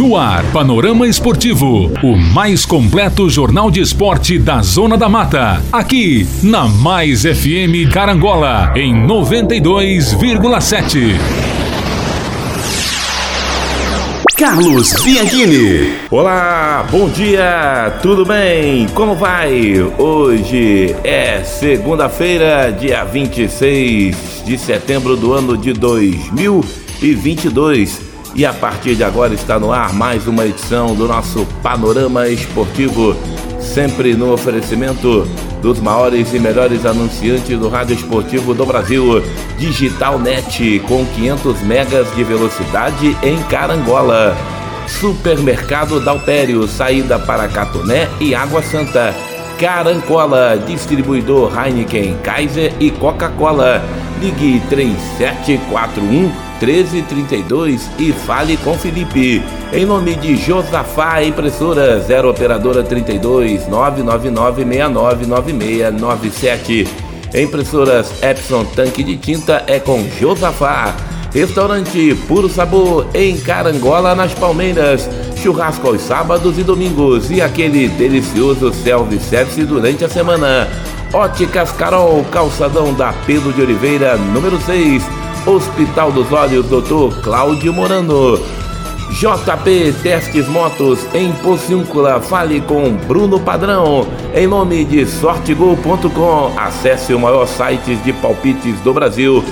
No ar, Panorama Esportivo, o mais completo jornal de esporte da Zona da Mata. Aqui, na Mais FM Carangola, em 92,7. Carlos Bianchini. Olá, bom dia, tudo bem? Como vai? Hoje é segunda-feira, dia 26 de setembro do ano de 2022. E a partir de agora está no ar mais uma edição do nosso Panorama Esportivo, sempre no oferecimento dos maiores e melhores anunciantes do rádio esportivo do Brasil, Digital Net, com 500 megas de velocidade em Carangola. Supermercado Dalpério, saída para Catoné e Água Santa. Carancola, distribuidor Heineken, Kaiser e Coca-Cola. Ligue 3741 1332 e fale com Felipe. Em nome de Josafá Impressora 0 Operadora 32 999699697. Impressoras Epson Tanque de Tinta é com Josafá. Restaurante Puro Sabor em Carangola, nas Palmeiras. Churrasco aos sábados e domingos e aquele delicioso self-service durante a semana. Óticas Carol, calçadão da Pedro de Oliveira, número 6 Hospital dos Olhos, Dr. Cláudio Morano. JP Testes Motos em Pociúncula, fale com Bruno Padrão. Em nome de sortegol.com, acesse o maior site de palpites do Brasil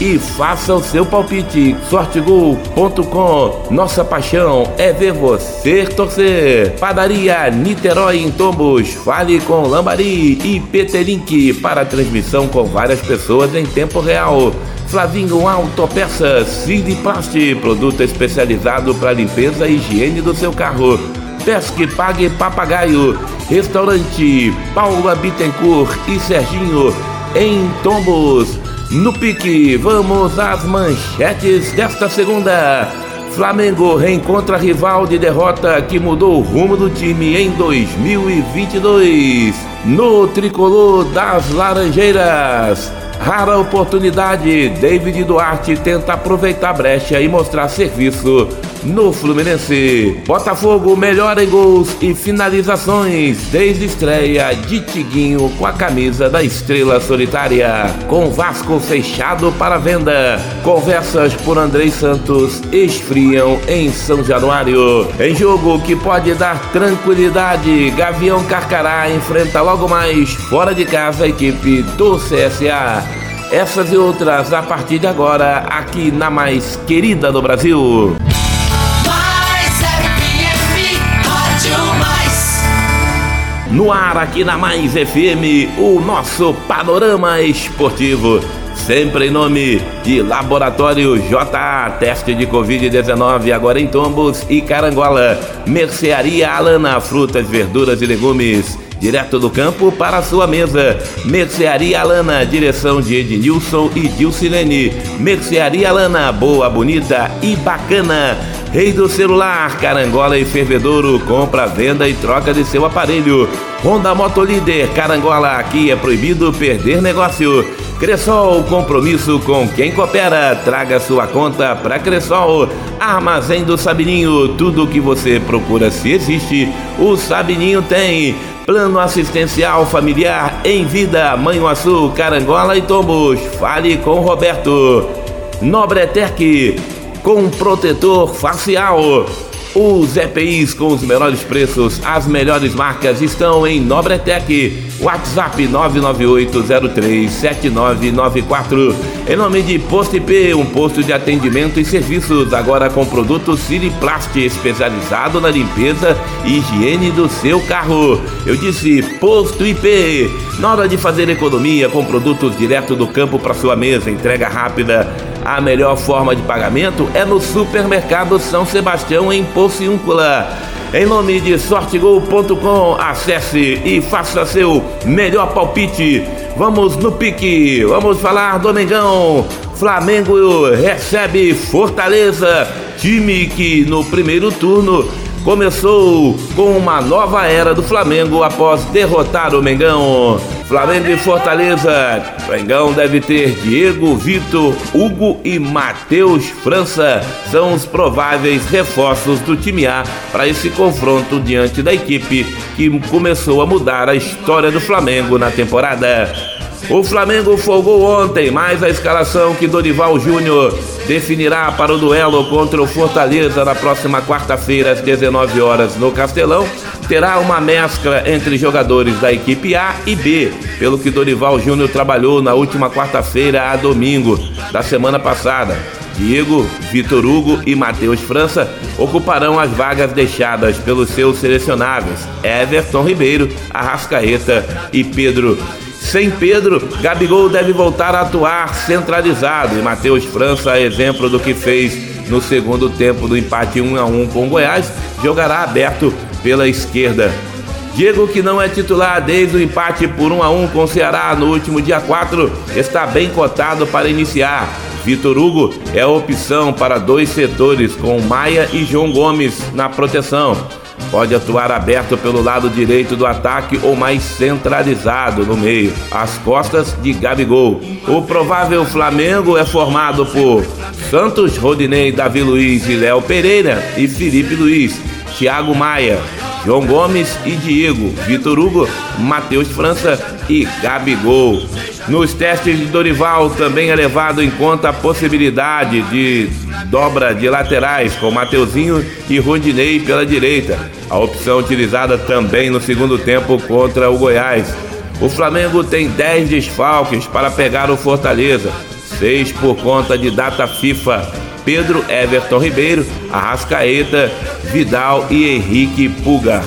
e faça o seu palpite. Sortegol.com, nossa paixão é ver você torcer. Padaria Niterói em Tombos, fale com Lambari e Petelink para transmissão com várias pessoas em tempo real. Flavinho Autopeças, Cid Plast, produto especializado para limpeza e higiene do seu carro. Pesque Pague Papagaio, Restaurante Paula Bittencourt e Serginho, em Tombos. No pique, vamos às manchetes desta segunda. Flamengo reencontra rival de derrota que mudou o rumo do time em 2022. No tricolor das Laranjeiras. Rara oportunidade, David Duarte tenta aproveitar a brecha e mostrar serviço no Fluminense. Botafogo melhora em gols e finalizações desde estreia de Tiguinho com a camisa da Estrela Solitária. Com Vasco fechado para venda. Conversas por Andrei Santos esfriam em São Januário. Em jogo que pode dar tranquilidade, Gavião Carcará enfrenta logo mais fora de casa a equipe do CSA. Essas e outras a partir de agora aqui na mais querida do Brasil. No ar aqui na Mais FM, o nosso panorama esportivo. Sempre em nome de Laboratório JA, teste de Covid-19 agora em Tombos e Carangola. Mercearia Alana, frutas, verduras e legumes. Direto do campo para a sua mesa. Mercearia Alana, direção de Ednilson e Dilcilene. Mercearia Alana, boa, bonita e bacana. Rei do celular, carangola e fervedouro, compra, venda e troca de seu aparelho. Honda Motolíder, carangola, aqui é proibido perder negócio. Cressol, compromisso com quem coopera. Traga sua conta para Cressol. Armazém do Sabininho, tudo o que você procura se existe, o Sabininho tem. Plano assistencial familiar em vida, Manhuaçu, Carangola e Tombos. Fale com Roberto. Nobretec, com protetor facial. Os EPIs com os melhores preços, as melhores marcas estão em Nobretec. WhatsApp 998037994. Em nome de Posto IP, um posto de atendimento e serviços, agora com produtos Siriplast especializado na limpeza e higiene do seu carro. Eu disse Posto IP. Na hora de fazer economia com produtos direto do campo para sua mesa, entrega rápida a melhor forma de pagamento é no Supermercado São Sebastião em Pociúncula. Em nome de sortegol.com, acesse e faça seu melhor palpite. Vamos no pique, vamos falar do Mengão. Flamengo recebe Fortaleza, time que no primeiro turno começou com uma nova era do Flamengo após derrotar o Mengão. Flamengo e Fortaleza. Mengão deve ter Diego, Vitor, Hugo e Matheus França. São os prováveis reforços do time A para esse confronto diante da equipe que começou a mudar a história do Flamengo na temporada. O Flamengo folgou ontem, mas a escalação que Dorival Júnior definirá para o duelo contra o Fortaleza na próxima quarta-feira às 19 horas no Castelão terá uma mescla entre jogadores da equipe A e B, pelo que Dorival Júnior trabalhou na última quarta-feira a domingo da semana passada. Diego, Vitor Hugo e Matheus França ocuparão as vagas deixadas pelos seus selecionáveis Everton Ribeiro, Arrascaeta e Pedro sem Pedro, Gabigol deve voltar a atuar centralizado e Matheus França, exemplo do que fez no segundo tempo do empate 1 a 1 com Goiás, jogará aberto pela esquerda. Diego, que não é titular desde o empate por 1 a 1 com o Ceará no último dia 4, está bem cotado para iniciar. Vitor Hugo é a opção para dois setores, com Maia e João Gomes na proteção. Pode atuar aberto pelo lado direito do ataque ou mais centralizado no meio, às costas de Gabigol. O provável Flamengo é formado por Santos, Rodinei, Davi Luiz e Léo Pereira e Felipe Luiz, Thiago Maia, João Gomes e Diego, Vitor Hugo, Matheus França e Gabigol. Nos testes de Dorival também é levado em conta a possibilidade de dobra de laterais com Mateuzinho e Rondinei pela direita, a opção utilizada também no segundo tempo contra o Goiás. O Flamengo tem 10 desfalques para pegar o Fortaleza, 6 por conta de data FIFA Pedro Everton Ribeiro, Arrascaeta, Vidal e Henrique Pulgar.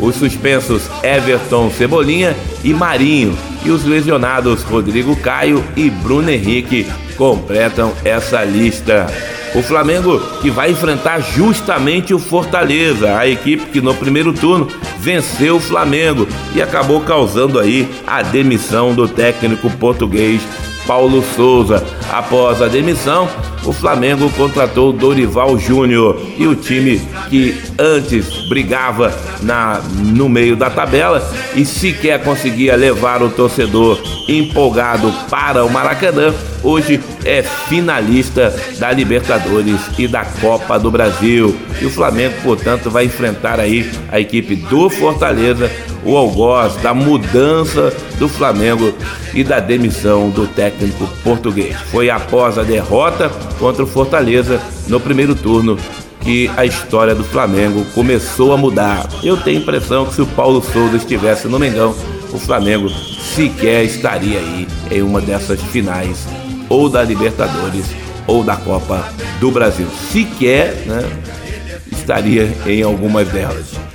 Os suspensos Everton Cebolinha e Marinho e os lesionados Rodrigo Caio e Bruno Henrique completam essa lista. O Flamengo que vai enfrentar justamente o Fortaleza, a equipe que no primeiro turno venceu o Flamengo e acabou causando aí a demissão do técnico português Paulo Souza. Após a demissão, o Flamengo contratou Dorival Júnior e o time que antes brigava na, no meio da tabela e sequer conseguia levar o torcedor empolgado para o Maracanã, hoje é finalista da Libertadores e da Copa do Brasil. E o Flamengo, portanto, vai enfrentar aí a equipe do Fortaleza o algoz da mudança do Flamengo e da demissão do técnico português. Foi após a derrota contra o Fortaleza no primeiro turno que a história do Flamengo começou a mudar. Eu tenho a impressão que se o Paulo Souza estivesse no Mengão, o Flamengo sequer estaria aí em uma dessas finais, ou da Libertadores ou da Copa do Brasil. Sequer né, estaria em algumas delas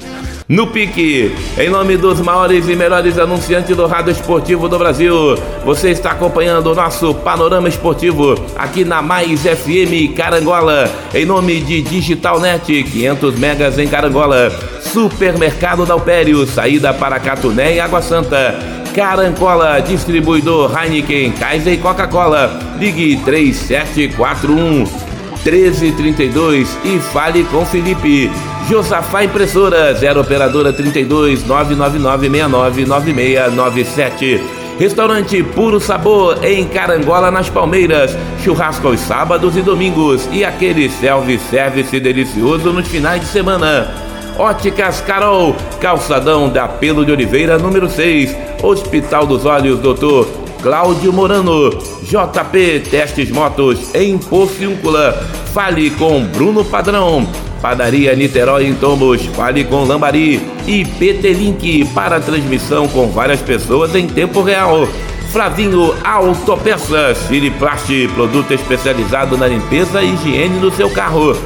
no pique. Em nome dos maiores e melhores anunciantes do rádio esportivo do Brasil, você está acompanhando o nosso panorama esportivo aqui na Mais FM Carangola. Em nome de Digital Net, 500 megas em Carangola. Supermercado Dalpério, saída para Catuné e Água Santa. Carangola, distribuidor Heineken, Kaiser e Coca-Cola. Ligue 3741 1332 e fale com Felipe. Josafá Impressora, 0 Operadora 32 999 9697. Restaurante Puro Sabor em Carangola, nas Palmeiras. Churrasco aos sábados e domingos. E aquele self-service delicioso nos finais de semana. Óticas Carol, Calçadão da Pelo de Oliveira, número 6. Hospital dos Olhos, doutor Cláudio Morano. JP Testes Motos em Pociúncula. Fale com Bruno Padrão. Padaria Niterói em Tombos, fale com Lambari e PT Link para transmissão com várias pessoas em tempo real. Flavinho Autopeças, Filiplast, produto especializado na limpeza e higiene do seu carro.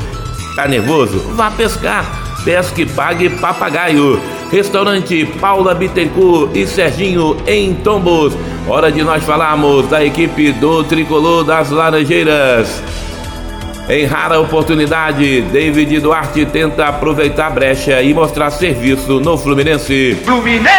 Tá nervoso? Vá pescar. Pesque Pague Papagaio. Restaurante Paula Bittencourt e Serginho em Tombos. Hora de nós falarmos da equipe do Tricolor das Laranjeiras. Em rara oportunidade, David Duarte tenta aproveitar a brecha e mostrar serviço no Fluminense. Fluminense!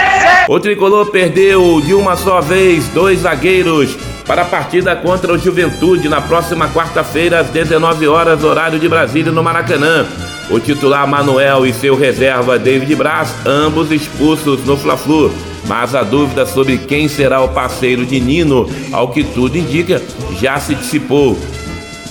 O tricolor perdeu de uma só vez dois zagueiros para a partida contra o Juventude na próxima quarta-feira às 19 horas, horário de Brasília, no Maracanã. O titular Manuel e seu reserva David Braz, ambos expulsos no Fla-Flu. Mas a dúvida sobre quem será o parceiro de Nino, ao que tudo indica, já se dissipou.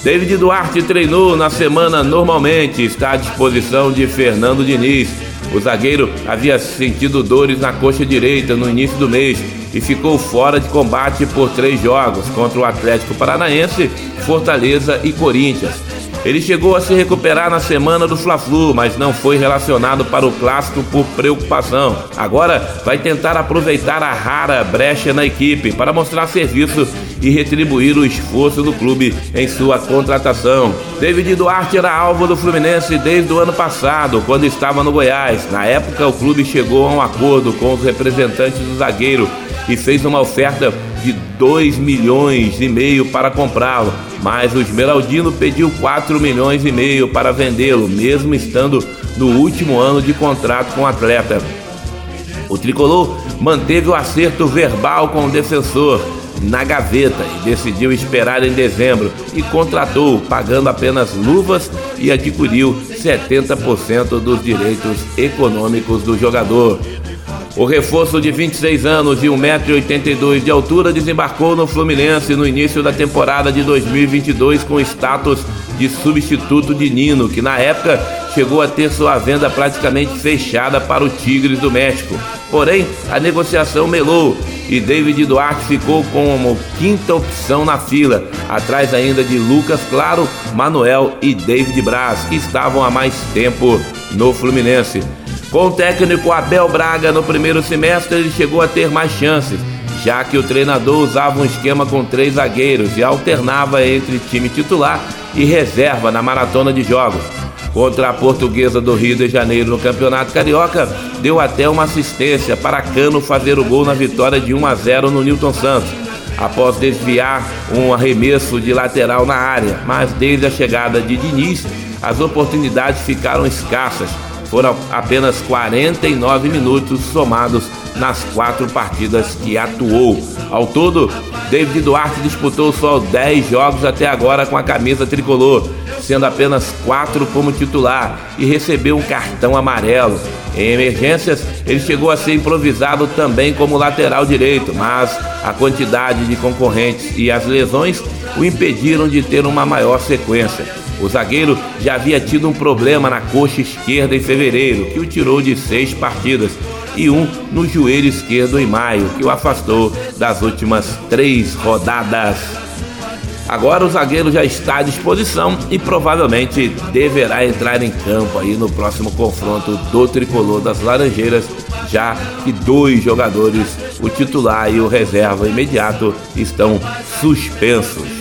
David Duarte treinou na semana normalmente, está à disposição de Fernando Diniz. O zagueiro havia sentido dores na coxa direita no início do mês e ficou fora de combate por três jogos contra o Atlético Paranaense, Fortaleza e Corinthians. Ele chegou a se recuperar na semana do Fla-Flu, mas não foi relacionado para o clássico por preocupação. Agora vai tentar aproveitar a rara brecha na equipe para mostrar serviço e retribuir o esforço do clube em sua contratação. David Duarte era alvo do Fluminense desde o ano passado, quando estava no Goiás. Na época, o clube chegou a um acordo com os representantes do zagueiro e fez uma oferta de 2 milhões e meio para comprá-lo, mas o Esmeraldino pediu 4 milhões e meio para vendê-lo, mesmo estando no último ano de contrato com o atleta. O tricolor manteve o acerto verbal com o defensor na gaveta e decidiu esperar em dezembro e contratou, pagando apenas luvas e adquiriu 70% dos direitos econômicos do jogador. O reforço de 26 anos e 1,82m de altura desembarcou no Fluminense no início da temporada de 2022 com status de substituto de Nino, que na época chegou a ter sua venda praticamente fechada para o Tigres do México. Porém, a negociação melou e David Duarte ficou como quinta opção na fila, atrás ainda de Lucas Claro, Manuel e David Braz, que estavam há mais tempo no Fluminense. Com o técnico Abel Braga no primeiro semestre, ele chegou a ter mais chances, já que o treinador usava um esquema com três zagueiros e alternava entre time titular e reserva na maratona de jogos. Contra a portuguesa do Rio de Janeiro no Campeonato Carioca, deu até uma assistência para Cano fazer o gol na vitória de 1 a 0 no Newton Santos, após desviar um arremesso de lateral na área. Mas desde a chegada de Diniz, as oportunidades ficaram escassas foram apenas 49 minutos somados nas quatro partidas que atuou. Ao todo, David Duarte disputou só 10 jogos até agora com a camisa tricolor, sendo apenas quatro como titular e recebeu um cartão amarelo. Em emergências, ele chegou a ser improvisado também como lateral direito, mas a quantidade de concorrentes e as lesões o impediram de ter uma maior sequência. O zagueiro já havia tido um problema na coxa esquerda em fevereiro, que o tirou de seis partidas, e um no joelho esquerdo em maio, que o afastou das últimas três rodadas. Agora o zagueiro já está à disposição e provavelmente deverá entrar em campo aí no próximo confronto do tricolor das Laranjeiras, já que dois jogadores, o titular e o reserva imediato, estão suspensos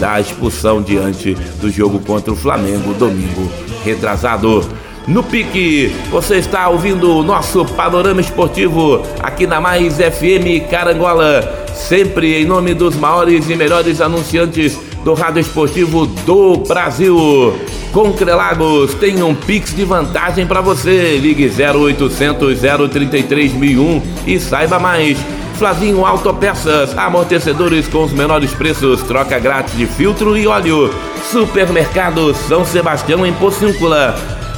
da expulsão diante do jogo contra o Flamengo domingo retrasado. No pique, você está ouvindo o nosso panorama esportivo aqui na Mais FM Carangola, sempre em nome dos maiores e melhores anunciantes do rádio esportivo do Brasil. Concrelagos tem um Pix de vantagem para você. Ligue 0800 033 1001 e saiba mais. Flavinho Autopeças, amortecedores com os menores preços, troca grátis de filtro e óleo. Supermercado São Sebastião em Pocíncula.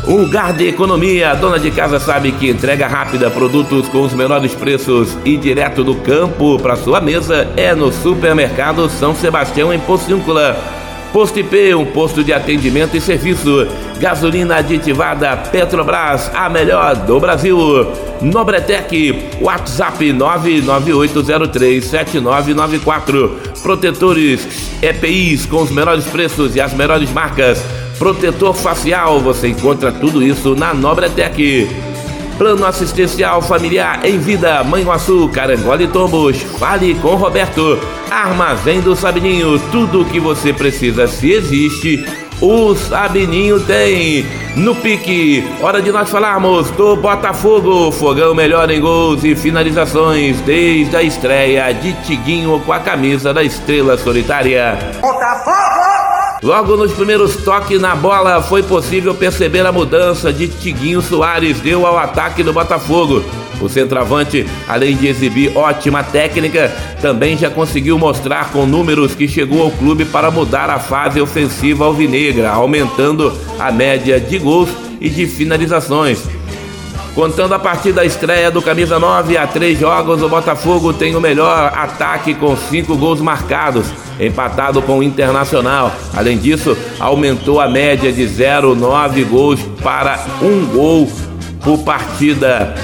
Um lugar de economia, dona de casa sabe que entrega rápida, produtos com os menores preços e direto do campo para sua mesa é no Supermercado São Sebastião em Pocíncula. Posto IP, um posto de atendimento e serviço. Gasolina aditivada Petrobras, a melhor do Brasil. Nobretec, WhatsApp 998037994. Protetores EPIs com os melhores preços e as melhores marcas. Protetor facial, você encontra tudo isso na Nobretec. Plano assistencial familiar em vida, Manhuaçu, Carangola e Tombos. Fale com Roberto. Armazém do Sabininho, tudo o que você precisa se existe, o Sabininho tem. No pique, hora de nós falarmos do Botafogo. Fogão melhor em gols e finalizações desde a estreia de Tiguinho com a camisa da Estrela Solitária. Botafogo! Logo nos primeiros toques na bola foi possível perceber a mudança de Tiguinho Soares deu ao ataque do Botafogo. O centroavante, além de exibir ótima técnica, também já conseguiu mostrar com números que chegou ao clube para mudar a fase ofensiva alvinegra, aumentando a média de gols e de finalizações. Contando a partir da estreia do Camisa 9 a três jogos, o Botafogo tem o melhor ataque com cinco gols marcados, empatado com o Internacional. Além disso, aumentou a média de 0,9 gols para um gol por partida.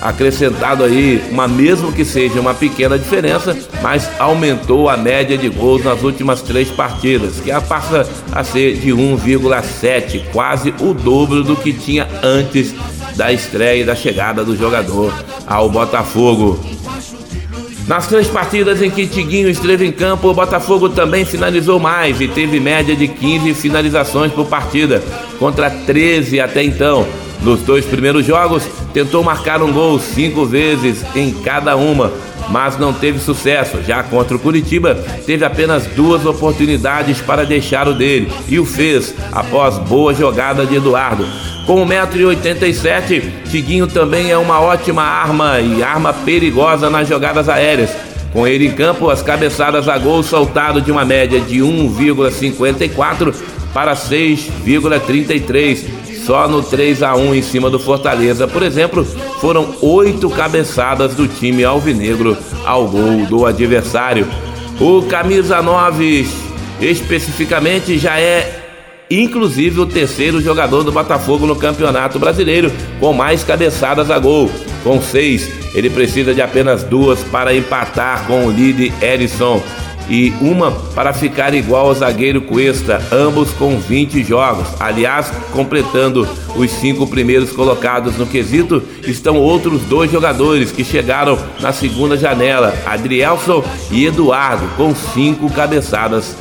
Acrescentado aí, uma mesmo que seja uma pequena diferença, mas aumentou a média de gols nas últimas três partidas, que passa a ser de 1,7, quase o dobro do que tinha antes da estreia e da chegada do jogador ao Botafogo. Nas três partidas em que Tiguinho esteve em campo, o Botafogo também finalizou mais e teve média de 15 finalizações por partida, contra 13 até então. Nos dois primeiros jogos, tentou marcar um gol cinco vezes em cada uma, mas não teve sucesso. Já contra o Curitiba, teve apenas duas oportunidades para deixar o dele e o fez após boa jogada de Eduardo. Com 1,87m, Tiguinho também é uma ótima arma e arma perigosa nas jogadas aéreas. Com ele em campo, as cabeçadas a gol saltado de uma média de 1,54 para 6,33. Só no 3 a 1 em cima do Fortaleza, por exemplo, foram oito cabeçadas do time alvinegro ao gol do adversário. O camisa 9 especificamente já é inclusive o terceiro jogador do Botafogo no Campeonato Brasileiro, com mais cabeçadas a gol. Com seis, ele precisa de apenas duas para empatar com o líder Erisson e uma para ficar igual ao zagueiro Cuesta, ambos com 20 jogos. Aliás, completando os cinco primeiros colocados no quesito, estão outros dois jogadores que chegaram na segunda janela, Adrielson e Eduardo, com cinco cabeçadas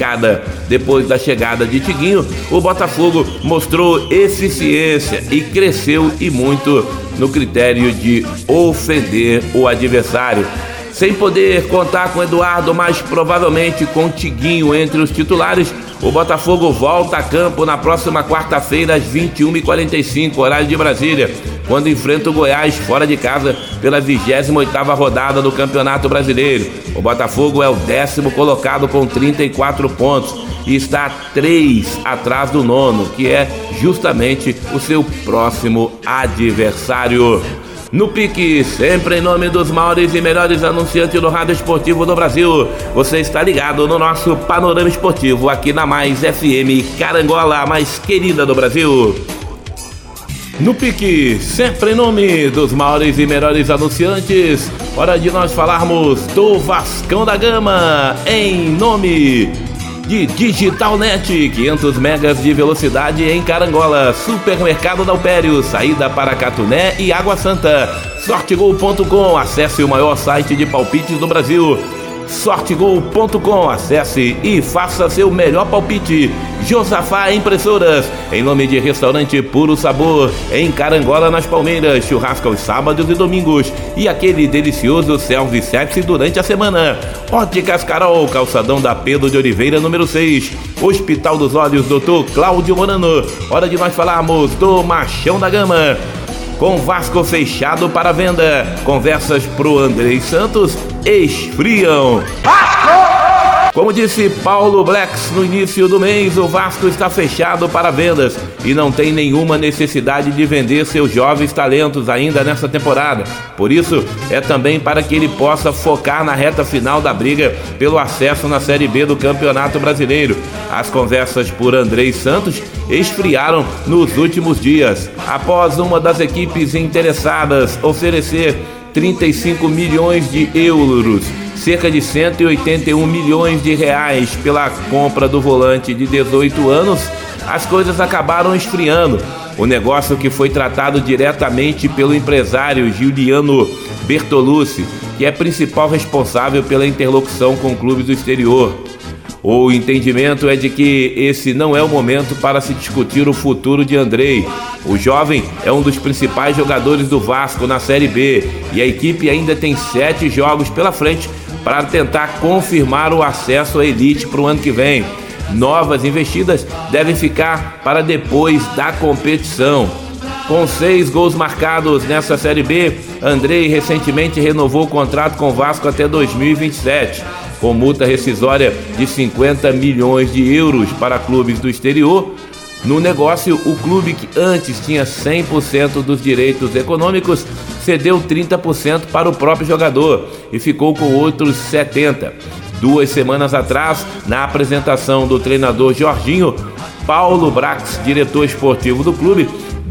cada. Depois da chegada de Tiguinho, o Botafogo mostrou eficiência e cresceu e muito no critério de ofender o adversário. Sem poder contar com Eduardo, mas provavelmente com Tiguinho entre os titulares, o Botafogo volta a campo na próxima quarta-feira às 21h45, horário de Brasília, quando enfrenta o Goiás fora de casa pela 28ª rodada do Campeonato Brasileiro. O Botafogo é o décimo colocado com 34 pontos e está três atrás do nono, que é justamente o seu próximo adversário. No pique, sempre em nome dos maiores e melhores anunciantes do rádio esportivo do Brasil. Você está ligado no nosso panorama esportivo aqui na Mais FM Carangola, a mais querida do Brasil. No pique, sempre em nome dos maiores e melhores anunciantes. Hora de nós falarmos do Vascão da Gama, em nome de Digitalnet, 500 megas de velocidade em Carangola, Supermercado da Alpério, saída para Catuné e Água Santa. Sortegol.com, acesse o maior site de palpites do Brasil sortegol.com. Acesse e faça seu melhor palpite. Josafá Impressoras, em nome de Restaurante Puro Sabor, em Carangola, nas Palmeiras, churrasco aos sábados e domingos e aquele delicioso self-service durante a semana. Óticas Carol, calçadão da Pedro de Oliveira, número 6. Hospital dos Olhos, Dr. Cláudio Morano. Hora de nós falarmos do Machão da Gama com Vasco fechado para venda. Conversas pro Andrei Santos esfriam. Vasco! Como disse Paulo Blacks no início do mês, o Vasco está fechado para vendas e não tem nenhuma necessidade de vender seus jovens talentos ainda nessa temporada. Por isso, é também para que ele possa focar na reta final da briga pelo acesso na Série B do Campeonato Brasileiro. As conversas por Andrei Santos esfriaram nos últimos dias, após uma das equipes interessadas oferecer 35 milhões de euros cerca de 181 milhões de reais pela compra do volante de 18 anos, as coisas acabaram esfriando. O negócio que foi tratado diretamente pelo empresário Giuliano Bertolucci, que é principal responsável pela interlocução com clubes do exterior. O entendimento é de que esse não é o momento para se discutir o futuro de Andrei. O jovem é um dos principais jogadores do Vasco na Série B e a equipe ainda tem sete jogos pela frente para tentar confirmar o acesso à elite para o ano que vem. Novas investidas devem ficar para depois da competição. Com seis gols marcados nessa Série B, Andrei recentemente renovou o contrato com o Vasco até 2027, com multa rescisória de 50 milhões de euros para clubes do exterior. No negócio, o clube que antes tinha 100% dos direitos econômicos cedeu 30% para o próprio jogador e ficou com outros 70%. Duas semanas atrás, na apresentação do treinador Jorginho, Paulo Brax, diretor esportivo do clube,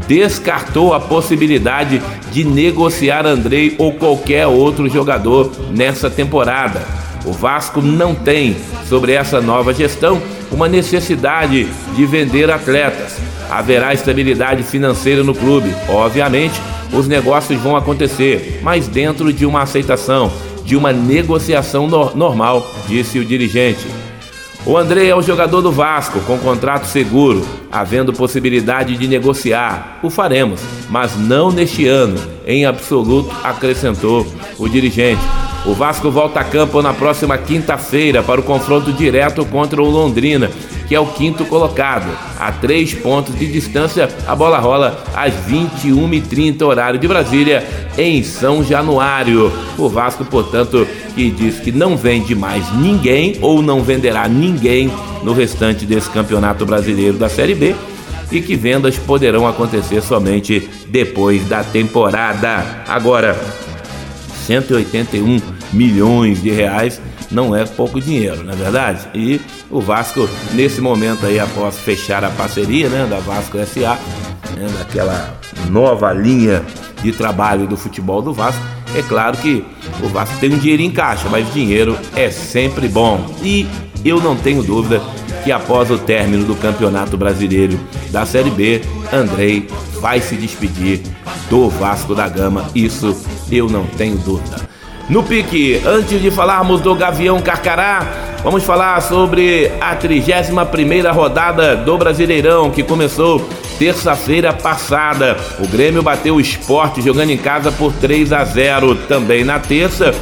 descartou a possibilidade de negociar Andrei ou qualquer outro jogador nessa temporada. O Vasco não tem, sobre essa nova gestão, uma necessidade de vender atletas. Haverá estabilidade financeira no clube. Obviamente, os negócios vão acontecer, mas dentro de uma aceitação, de uma negociação no normal, disse o dirigente. O André é o jogador do Vasco com contrato seguro, havendo possibilidade de negociar. O faremos, mas não neste ano, em absoluto, acrescentou o dirigente. O Vasco volta a campo na próxima quinta-feira para o confronto direto contra o Londrina, que é o quinto colocado. A três pontos de distância, a bola rola às 21h30, horário de Brasília, em São Januário. O Vasco, portanto, que diz que não vende mais ninguém ou não venderá ninguém no restante desse campeonato brasileiro da Série B e que vendas poderão acontecer somente depois da temporada. Agora, 181 milhões de reais não é pouco dinheiro, não é verdade? E o Vasco, nesse momento aí, após fechar a parceria né, da Vasco SA, né, daquela nova linha de trabalho do futebol do Vasco, é claro que o Vasco tem um dinheiro em caixa, mas dinheiro é sempre bom. E eu não tenho dúvida que após o término do Campeonato Brasileiro da Série B, Andrei vai se despedir do Vasco da Gama. Isso eu não tenho dúvida. No pique, antes de falarmos do Gavião Carcará, vamos falar sobre a 31 rodada do Brasileirão que começou terça-feira passada. O Grêmio bateu o esporte jogando em casa por 3 a 0. Também na terça,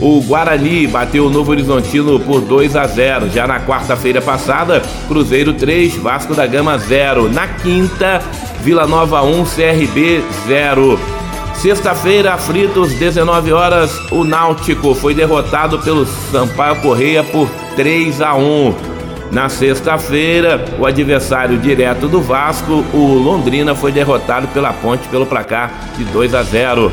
o Guarani bateu o Novo Horizontino por 2 a 0. Já na quarta-feira passada, Cruzeiro 3, Vasco da Gama 0. Na quinta, Vila Nova 1, CRB 0. Sexta-feira, Fritos, 19 horas, o Náutico foi derrotado pelo Sampaio Correia por 3 a 1. Na sexta-feira, o adversário direto do Vasco, o Londrina, foi derrotado pela Ponte pelo placar de 2 a 0.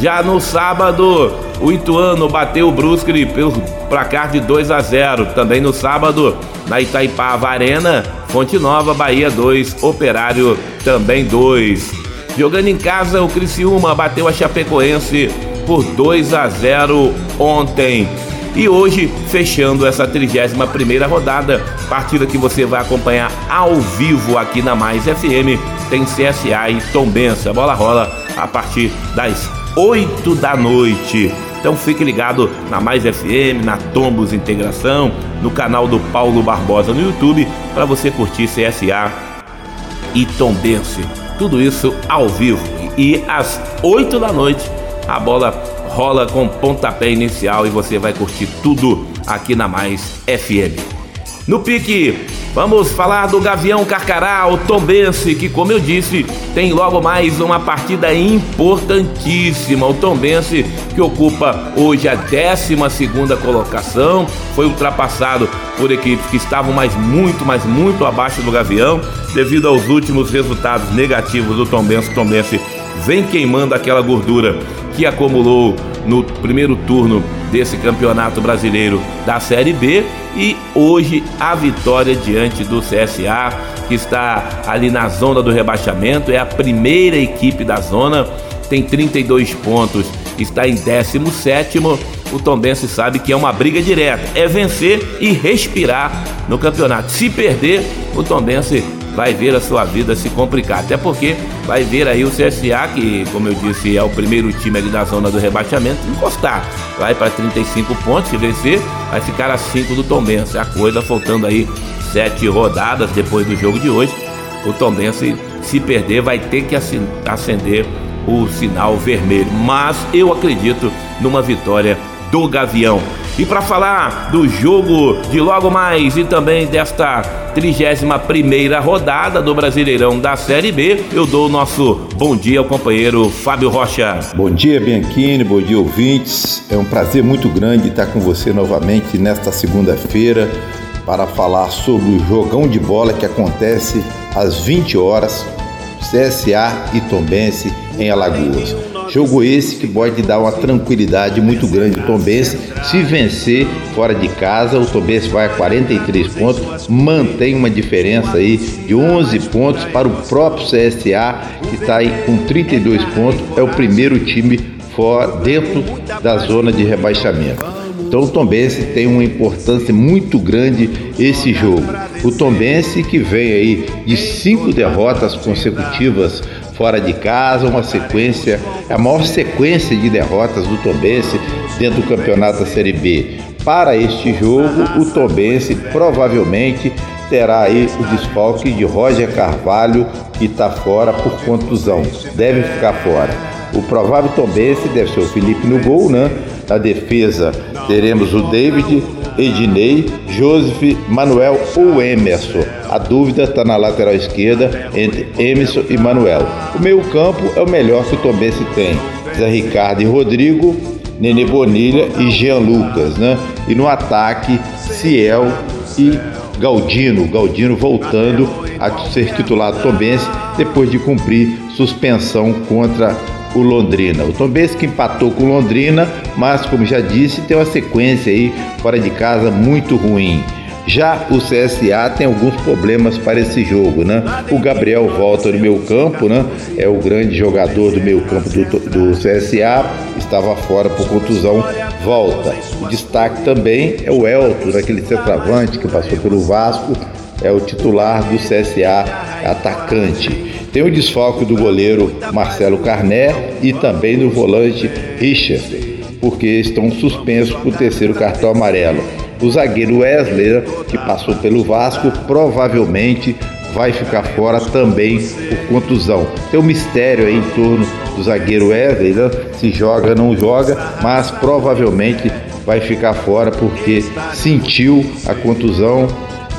Já no sábado, o Ituano bateu o Brusque pelo placar de 2 a 0. Também no sábado, na Itaipava Arena, Fonte Nova, Bahia 2, Operário também 2. Jogando em casa, o Criciúma bateu a Chapecoense por 2 a 0 ontem. E hoje, fechando essa 31 rodada, partida que você vai acompanhar ao vivo aqui na Mais FM, tem CSA e Tombense. A bola rola a partir das 8 da noite. Então fique ligado na Mais FM, na Tombos Integração, no canal do Paulo Barbosa no YouTube, para você curtir CSA e Tombense. Tudo isso ao vivo. E às 8 da noite, a bola rola com pontapé inicial e você vai curtir tudo aqui na Mais FM. No pique, vamos falar do Gavião Carcará, o Tombense, que como eu disse, tem logo mais uma partida importantíssima. O Tombense, que ocupa hoje a 12 colocação, foi ultrapassado por equipes que estavam mais muito, mas muito abaixo do Gavião, devido aos últimos resultados negativos do Tombense. O Tombense vem queimando aquela gordura que acumulou no primeiro turno desse campeonato brasileiro da Série B e hoje a vitória diante do CSA, que está ali na zona do rebaixamento, é a primeira equipe da zona, tem 32 pontos, está em 17 o Tombense sabe que é uma briga direta, é vencer e respirar no campeonato. Se perder, o Tombense vai ver a sua vida se complicar. Até porque vai ver aí o CSA, que, como eu disse, é o primeiro time ali da zona do rebaixamento, encostar. Vai para 35 pontos, se vencer, vai ficar a 5 do Tombense. A coisa faltando aí sete rodadas depois do jogo de hoje. O Tombense, se perder, vai ter que acender o sinal vermelho. Mas eu acredito numa vitória do Gavião. E para falar do jogo de logo mais e também desta 31 rodada do Brasileirão da Série B, eu dou o nosso bom dia ao companheiro Fábio Rocha. Bom dia, Bianchini, bom dia, ouvintes. É um prazer muito grande estar com você novamente nesta segunda-feira para falar sobre o jogão de bola que acontece às 20 horas, CSA e Tombense em Alagoas. Jogo esse que pode dar uma tranquilidade muito grande ao Tombense. Se vencer fora de casa, o Tombense vai a 43 pontos, mantém uma diferença aí de 11 pontos para o próprio CSA, que está aí com 32 pontos, é o primeiro time fora, dentro da zona de rebaixamento. Então o Tombense tem uma importância muito grande esse jogo. O Tombense que vem aí de cinco derrotas consecutivas fora de casa, uma sequência, a maior sequência de derrotas do Tombense dentro do campeonato da Série B. Para este jogo, o Tombense provavelmente terá aí o desfalque de Roger Carvalho, que está fora por contusão, deve ficar fora. O provável Tombense deve ser o Felipe no gol, né? Na defesa teremos o David, Ednei, Joseph, Manuel ou Emerson. A dúvida está na lateral esquerda entre Emerson e Manuel. O meio campo é o melhor que o Tombense tem. Zé Ricardo e Rodrigo, Nenê Bonilha e Jean Lucas, né? E no ataque, Ciel e Galdino. Galdino voltando a ser titular Tombense depois de cumprir suspensão contra o Londrina. O Tombense que empatou com o Londrina, mas como já disse, tem uma sequência aí fora de casa muito ruim. Já o CSA tem alguns problemas para esse jogo, né? O Gabriel volta no meio campo, né? É o grande jogador do meio campo do, do CSA, estava fora por contusão, volta. O destaque também é o Elton, aquele centroavante que passou pelo Vasco, é o titular do CSA, atacante. Tem o desfalque do goleiro Marcelo Carné e também do volante Richard, porque estão suspensos por terceiro cartão amarelo. O zagueiro Wesley, que passou pelo Vasco, provavelmente vai ficar fora também por contusão. Tem um mistério aí em torno do zagueiro Wesley, né? se joga, não joga, mas provavelmente vai ficar fora porque sentiu a contusão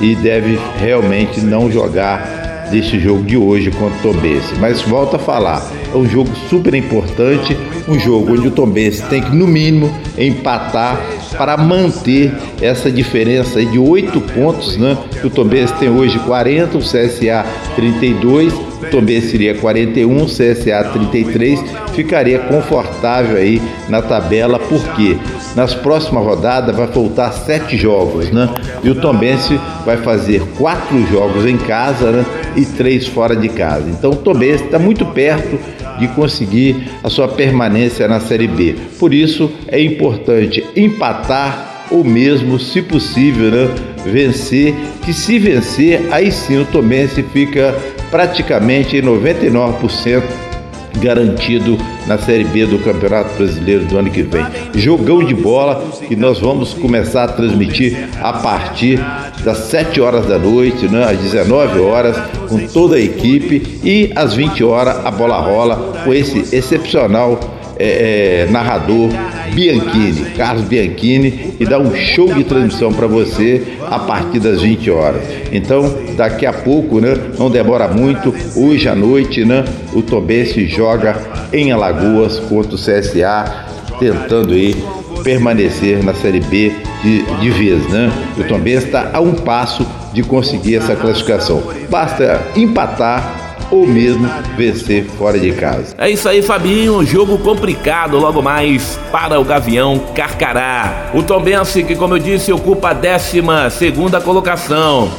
e deve realmente não jogar deste jogo de hoje contra o Tombense. Mas volta a falar, é um jogo super importante, um jogo onde o Tombense tem que, no mínimo, empatar para manter essa diferença de oito pontos, né? O Tombense tem hoje 40, o CSA 32, o Tombense seria 41, o CSA 33, ficaria confortável aí na tabela, porque nas próximas rodadas vai faltar sete jogos, né? E o Tombense vai fazer quatro jogos em casa, né? E três fora de casa. Então o Tombense está muito perto de conseguir a sua permanência na Série B. Por isso é importante empatar ou mesmo, se possível, né, vencer, que se vencer, aí sim o Tomense fica praticamente em 99% garantido na Série B do Campeonato Brasileiro do ano que vem. Jogão de bola que nós vamos começar a transmitir a partir das 7 horas da noite, né, às 19 horas, com toda a equipe e às 20 horas a bola rola com esse excepcional é, é, narrador Bianchini, Carlos Bianchini, e dá um show de transmissão para você a partir das 20 horas. Então, daqui a pouco, né, não demora muito, hoje à noite, né, o Tombense joga em Alagoas contra o CSA, tentando aí permanecer na Série B de, de vez, né? O Tombense está a um passo de conseguir essa classificação. Basta empatar ou mesmo vencer fora de casa. É isso aí, Fabinho. Jogo complicado logo mais para o Gavião Carcará. O Tombense, que como eu disse, ocupa a 12 segunda colocação.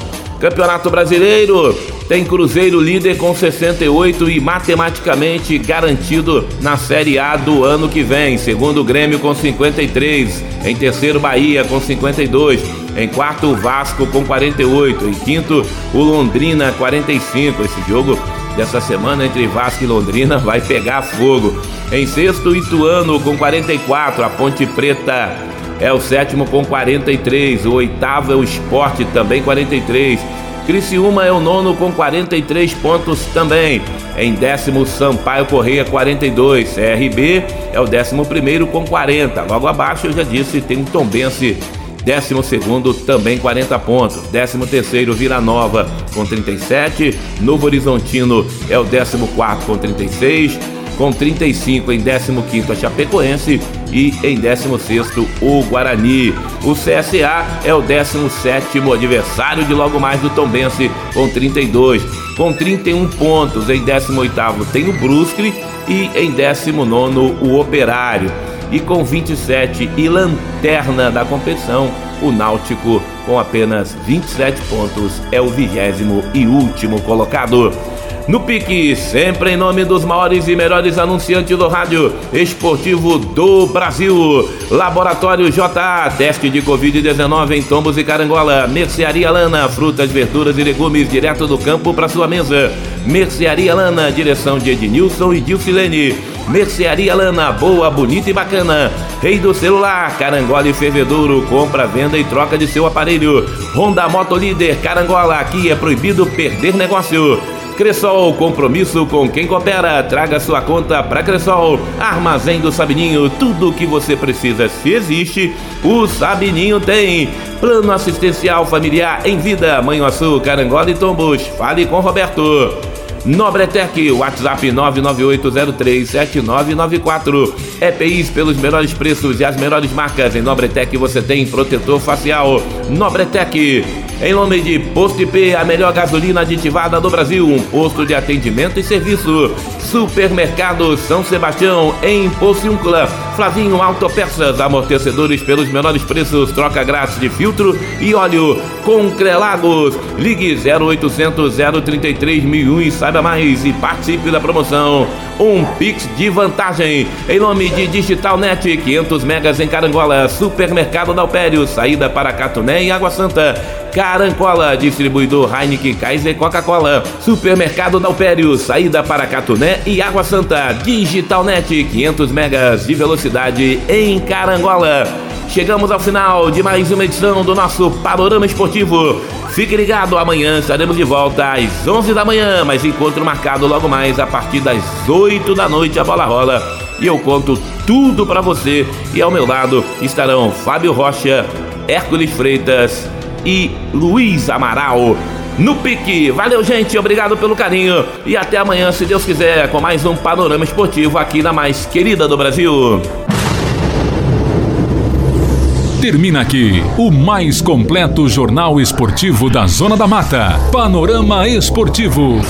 Campeonato Brasileiro tem Cruzeiro líder com 68 e matematicamente garantido na Série A do ano que vem. Segundo Grêmio com 53, em terceiro Bahia com 52, em quarto Vasco com 48, em quinto o Londrina 45. Esse jogo dessa semana entre Vasco e Londrina vai pegar fogo. Em sexto, Ituano com 44, a Ponte Preta é o sétimo com 43, o oitavo é o Esporte também 43. Criciúma é o nono com 43 pontos também. Em décimo, Sampaio Correia 42. CRB é o décimo primeiro com 40. Logo abaixo, eu já disse, tem o Tombense Décimo segundo, também 40 pontos. Décimo terceiro, Vila Nova com 37. Novo Horizontino é o décimo quarto com 36. Com 35 em 15 a Chapecoense e em 16 o Guarani. O CSA é o 17 adversário de logo mais do Tombense com 32. Com 31 pontos em 18 tem o Brusque e em 19 o Operário e com 27 e lanterna da competição, o Náutico com apenas 27 pontos é o vigésimo e último colocado. No pique, sempre em nome dos maiores e melhores anunciantes do rádio esportivo do Brasil. Laboratório JA, teste de Covid-19 em Tombos e Carangola. Mercearia Lana, frutas, verduras e legumes direto do campo para sua mesa. Mercearia Lana, direção de Ednilson e Dilcilene. Mercearia Lana, boa, bonita e bacana. Rei do celular, Carangola e Fervedouro, compra, venda e troca de seu aparelho. Honda Moto Líder, Carangola, aqui é proibido perder negócio. Cressol, compromisso com quem coopera. Traga sua conta para Cressol. Armazém do Sabininho, tudo o que você precisa se existe, o Sabininho tem. Plano assistencial familiar em vida, Manhuaçu, Carangola e Tombos. Fale com Roberto. Nobretec, WhatsApp 998037994. EPIs pelos melhores preços e as melhores marcas. Em Nobretec você tem protetor facial. Nobretec. Em nome de Posto IP, a melhor gasolina aditivada do Brasil, um posto de atendimento e serviço. Supermercado São Sebastião, em Pociúncula. Flavinho Autopeças, amortecedores pelos menores preços, troca grátis de filtro e óleo. Com Crelagos, ligue 0800 033 1001 e saiba mais e participe da promoção. Um Pix de vantagem. Em nome de Digital Net, 500 megas em Carangola. Supermercado Dalpério, saída para Catuné e Água Santa. Carancola, distribuidor Heineken, Kaiser Coca-Cola. Supermercado Dalpério, saída para Catuné e Água Santa. Digital Net, 500 megas de velocidade em Carangola. Chegamos ao final de mais uma edição do nosso Panorama Esportivo. Fique ligado, amanhã estaremos de volta às 11 da manhã, mas encontro marcado logo mais a partir das 8 da noite a bola rola. E eu conto tudo para você. E ao meu lado estarão Fábio Rocha, Hércules Freitas e Luiz Amaral. No pique. Valeu, gente. Obrigado pelo carinho. E até amanhã, se Deus quiser, com mais um panorama esportivo aqui na mais querida do Brasil. Termina aqui o mais completo jornal esportivo da Zona da Mata. Panorama Esportivo.